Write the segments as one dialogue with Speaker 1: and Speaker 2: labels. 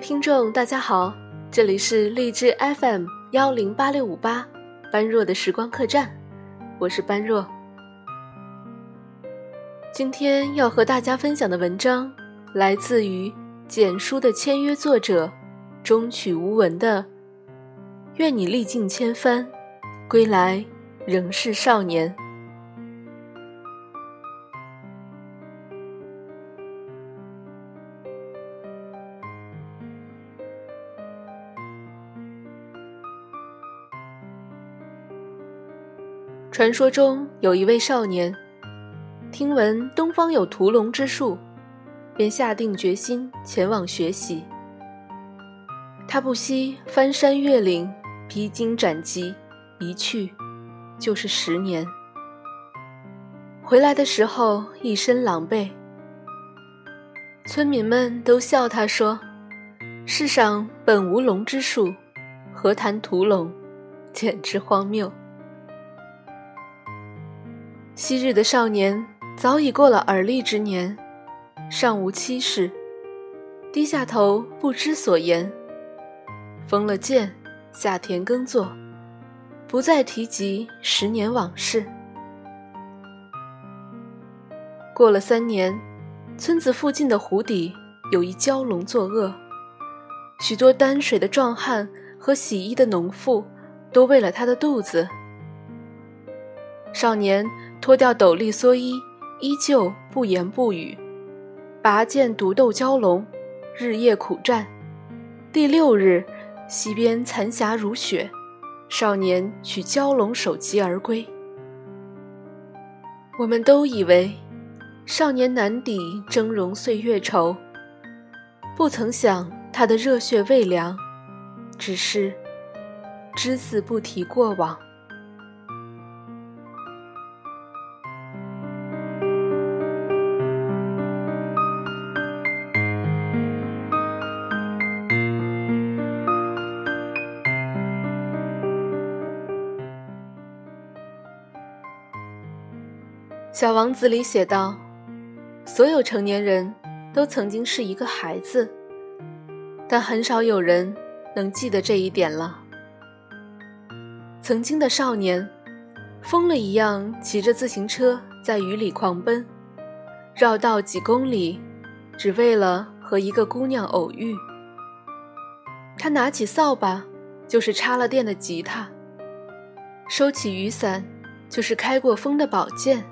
Speaker 1: 听众，大家好，这里是励志 FM 幺零八六五八，般若的时光客栈，我是般若。今天要和大家分享的文章，来自于简书的签约作者终曲无闻的。愿你历尽千帆，归来仍是少年。传说中有一位少年，听闻东方有屠龙之术，便下定决心前往学习。他不惜翻山越岭，披荆斩棘，一去就是十年。回来的时候一身狼狈，村民们都笑他说：“世上本无龙之术，何谈屠龙？简直荒谬。”昔日的少年早已过了而立之年，尚无妻室，低下头不知所言，封了剑，下田耕作，不再提及十年往事。过了三年，村子附近的湖底有一蛟龙作恶，许多担水的壮汉和洗衣的农妇都喂了他的肚子。少年。脱掉斗笠蓑衣，依旧不言不语，拔剑独斗蛟龙，日夜苦战。第六日，西边残霞如雪，少年取蛟龙首级而归。我们都以为少年难抵峥嵘岁月愁，不曾想他的热血未凉，只是只字不提过往。《小王子》里写道：“所有成年人都曾经是一个孩子，但很少有人能记得这一点了。曾经的少年，疯了一样骑着自行车在雨里狂奔，绕道几公里，只为了和一个姑娘偶遇。他拿起扫把，就是插了电的吉他；收起雨伞，就是开过风的宝剑。”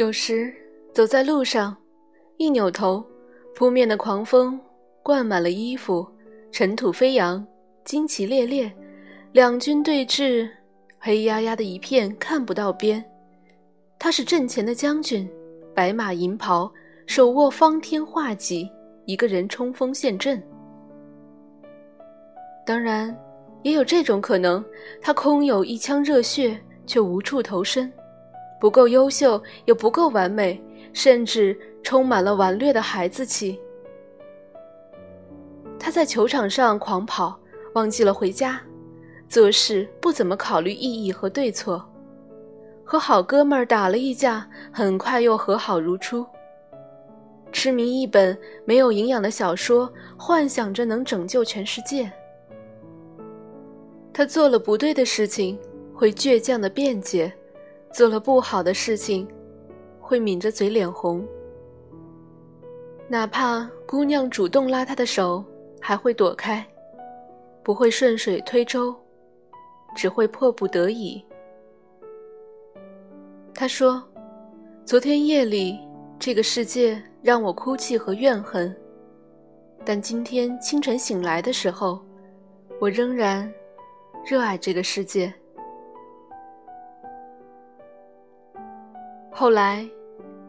Speaker 1: 有时走在路上，一扭头，扑面的狂风灌满了衣服，尘土飞扬，旌旗猎猎，两军对峙，黑压压的一片，看不到边。他是阵前的将军，白马银袍，手握方天画戟，一个人冲锋陷阵。当然，也有这种可能，他空有一腔热血，却无处投身。不够优秀，又不够完美，甚至充满了顽劣的孩子气。他在球场上狂跑，忘记了回家，做事不怎么考虑意义和对错，和好哥们儿打了一架，很快又和好如初。痴迷一本没有营养的小说，幻想着能拯救全世界。他做了不对的事情，会倔强的辩解。做了不好的事情，会抿着嘴脸红；哪怕姑娘主动拉他的手，还会躲开，不会顺水推舟，只会迫不得已。他说：“昨天夜里，这个世界让我哭泣和怨恨，但今天清晨醒来的时候，我仍然热爱这个世界。”后来，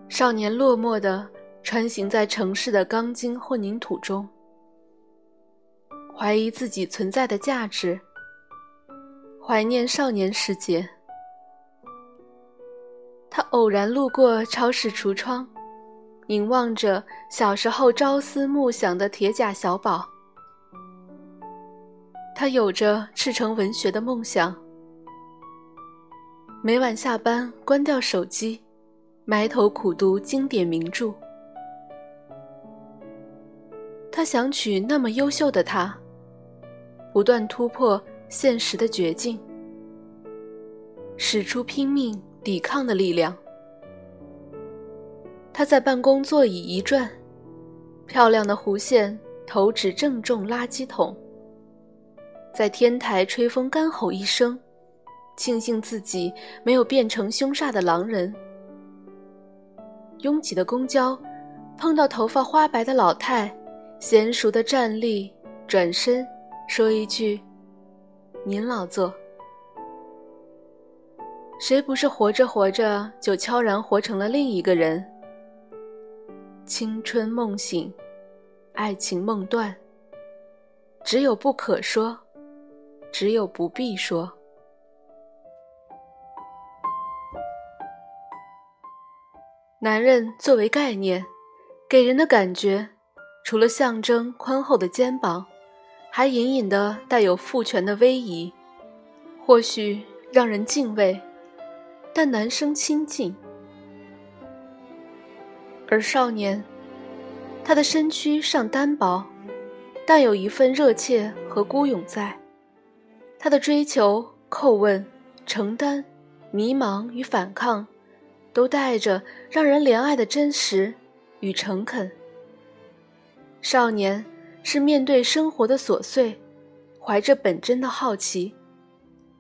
Speaker 1: 少年落寞地穿行在城市的钢筋混凝土中，怀疑自己存在的价值，怀念少年时节。他偶然路过超市橱窗，凝望着小时候朝思暮想的铁甲小宝。他有着赤诚文学的梦想，每晚下班关掉手机，埋头苦读经典名著。他想娶那么优秀的她，不断突破现实的绝境，使出拼命抵抗的力量。他在办公座椅一转，漂亮的弧线投掷正中垃圾桶。在天台吹风干吼一声，庆幸自己没有变成凶煞的狼人。拥挤的公交，碰到头发花白的老太，娴熟的站立，转身说一句：“您老坐。”谁不是活着活着就悄然活成了另一个人？青春梦醒，爱情梦断，只有不可说。只有不必说。男人作为概念，给人的感觉，除了象征宽厚的肩膀，还隐隐的带有父权的威仪，或许让人敬畏，但难生亲近。而少年，他的身躯尚单薄，但有一份热切和孤勇在。他的追求、叩问、承担、迷茫与反抗，都带着让人怜爱的真实与诚恳。少年是面对生活的琐碎，怀着本真的好奇；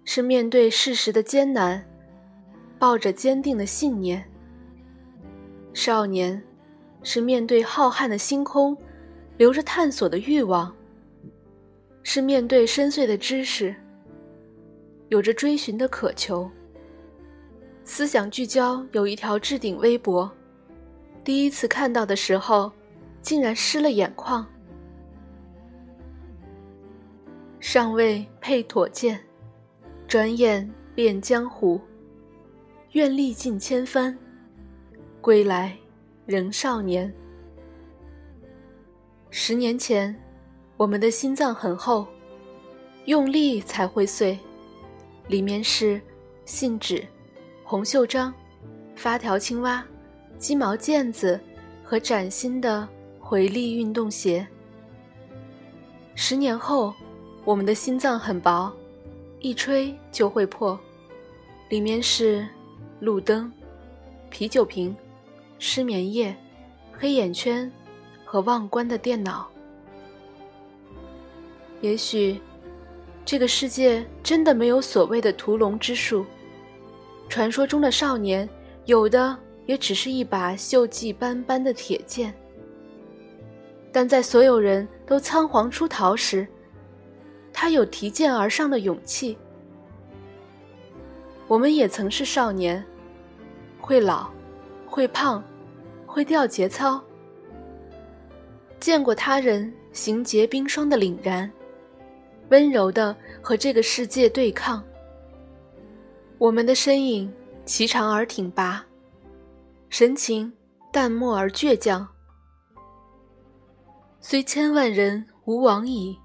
Speaker 1: 是面对事实的艰难，抱着坚定的信念。少年是面对浩瀚的星空，留着探索的欲望；是面对深邃的知识。有着追寻的渴求，思想聚焦有一条置顶微博，第一次看到的时候，竟然湿了眼眶。尚未配妥剑，转眼变江湖。愿历尽千帆，归来仍少年。十年前，我们的心脏很厚，用力才会碎。里面是信纸、红袖章、发条青蛙、鸡毛毽子和崭新的回力运动鞋。十年后，我们的心脏很薄，一吹就会破。里面是路灯、啤酒瓶、失眠夜、黑眼圈和忘关的电脑。也许。这个世界真的没有所谓的屠龙之术，传说中的少年有的也只是一把锈迹斑斑的铁剑。但在所有人都仓皇出逃时，他有提剑而上的勇气。我们也曾是少年，会老，会胖，会掉节操，见过他人行劫冰霜的凛然。温柔的和这个世界对抗。我们的身影颀长而挺拔，神情淡漠而倔强。虽千万人吾往矣，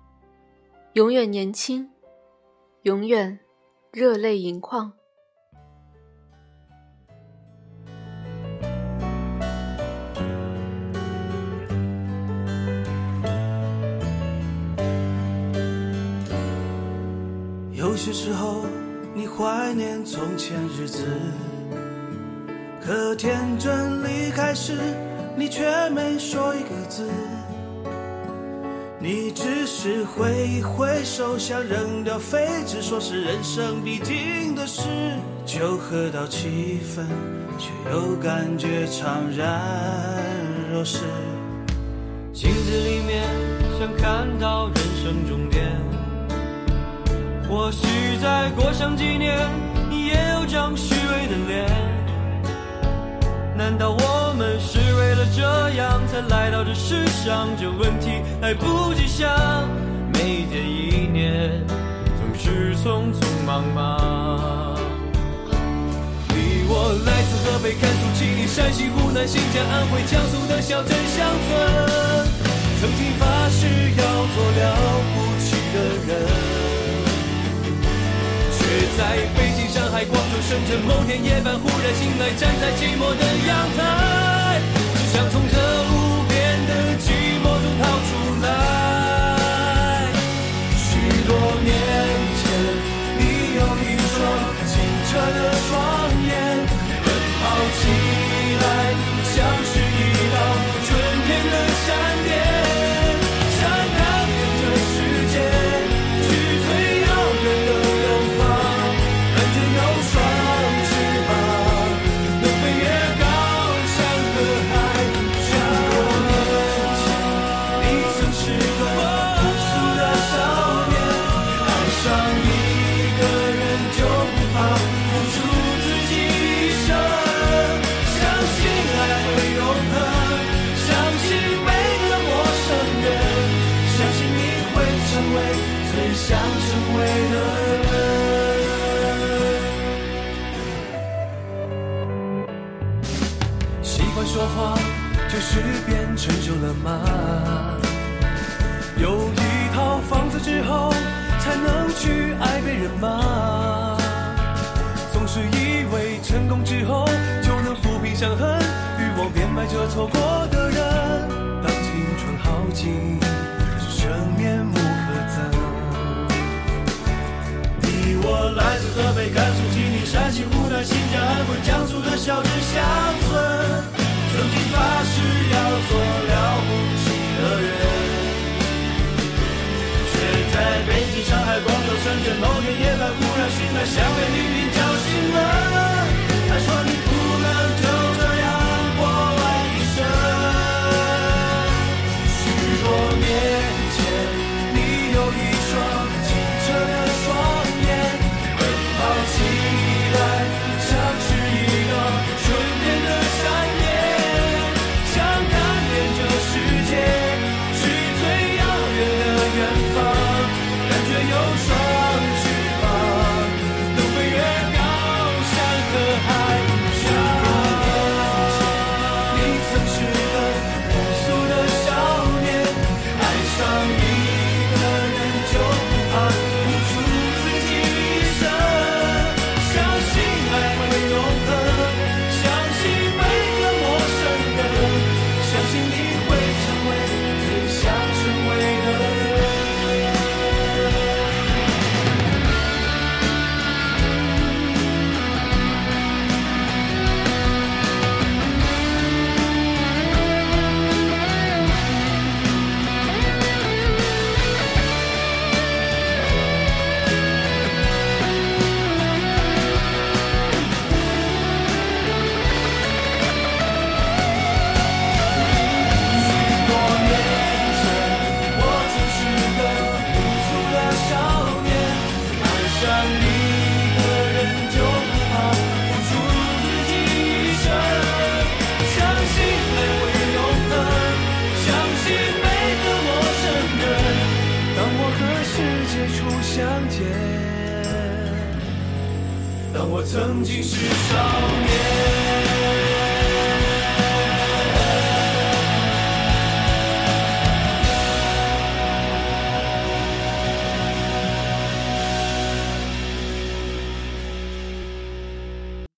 Speaker 1: 永远年轻，永远热泪盈眶。
Speaker 2: 有些时候，你怀念从前日子，可天真离开时，你却没说一个字。你只是挥一挥手，想扔掉废纸，说是人生必经的事。酒喝到七分，却又感觉怅然若失。镜子里面，想看到人生终点。或许再过上几年，你也有张虚伪的脸。难道我们是为了这样才来到这世上？这问题来不及想，每一天、一年总是匆匆忙忙。你我来自河北、甘肃、吉林、山西、湖南、新疆、安徽、江苏的小镇乡村，曾经发誓要做了不起的人。却在北京上海广州深圳某天夜半忽然醒来站在寂寞的阳台只想从这无边的寂寞中逃出来。是变成熟了吗？有一套房子之后，才能去爱别人吗？总是以为成功之后就能抚平伤痕，欲望变卖着错过的人。当青春耗尽，只剩面目可憎。你我来自河北、甘肃、吉林、山西、湖南、新疆、安徽、江苏的小镇乡村，曾经发誓。做了不起的人，在北京、上海、广州、深圳、某天夜晚忽然醒来，像被命运叫醒了。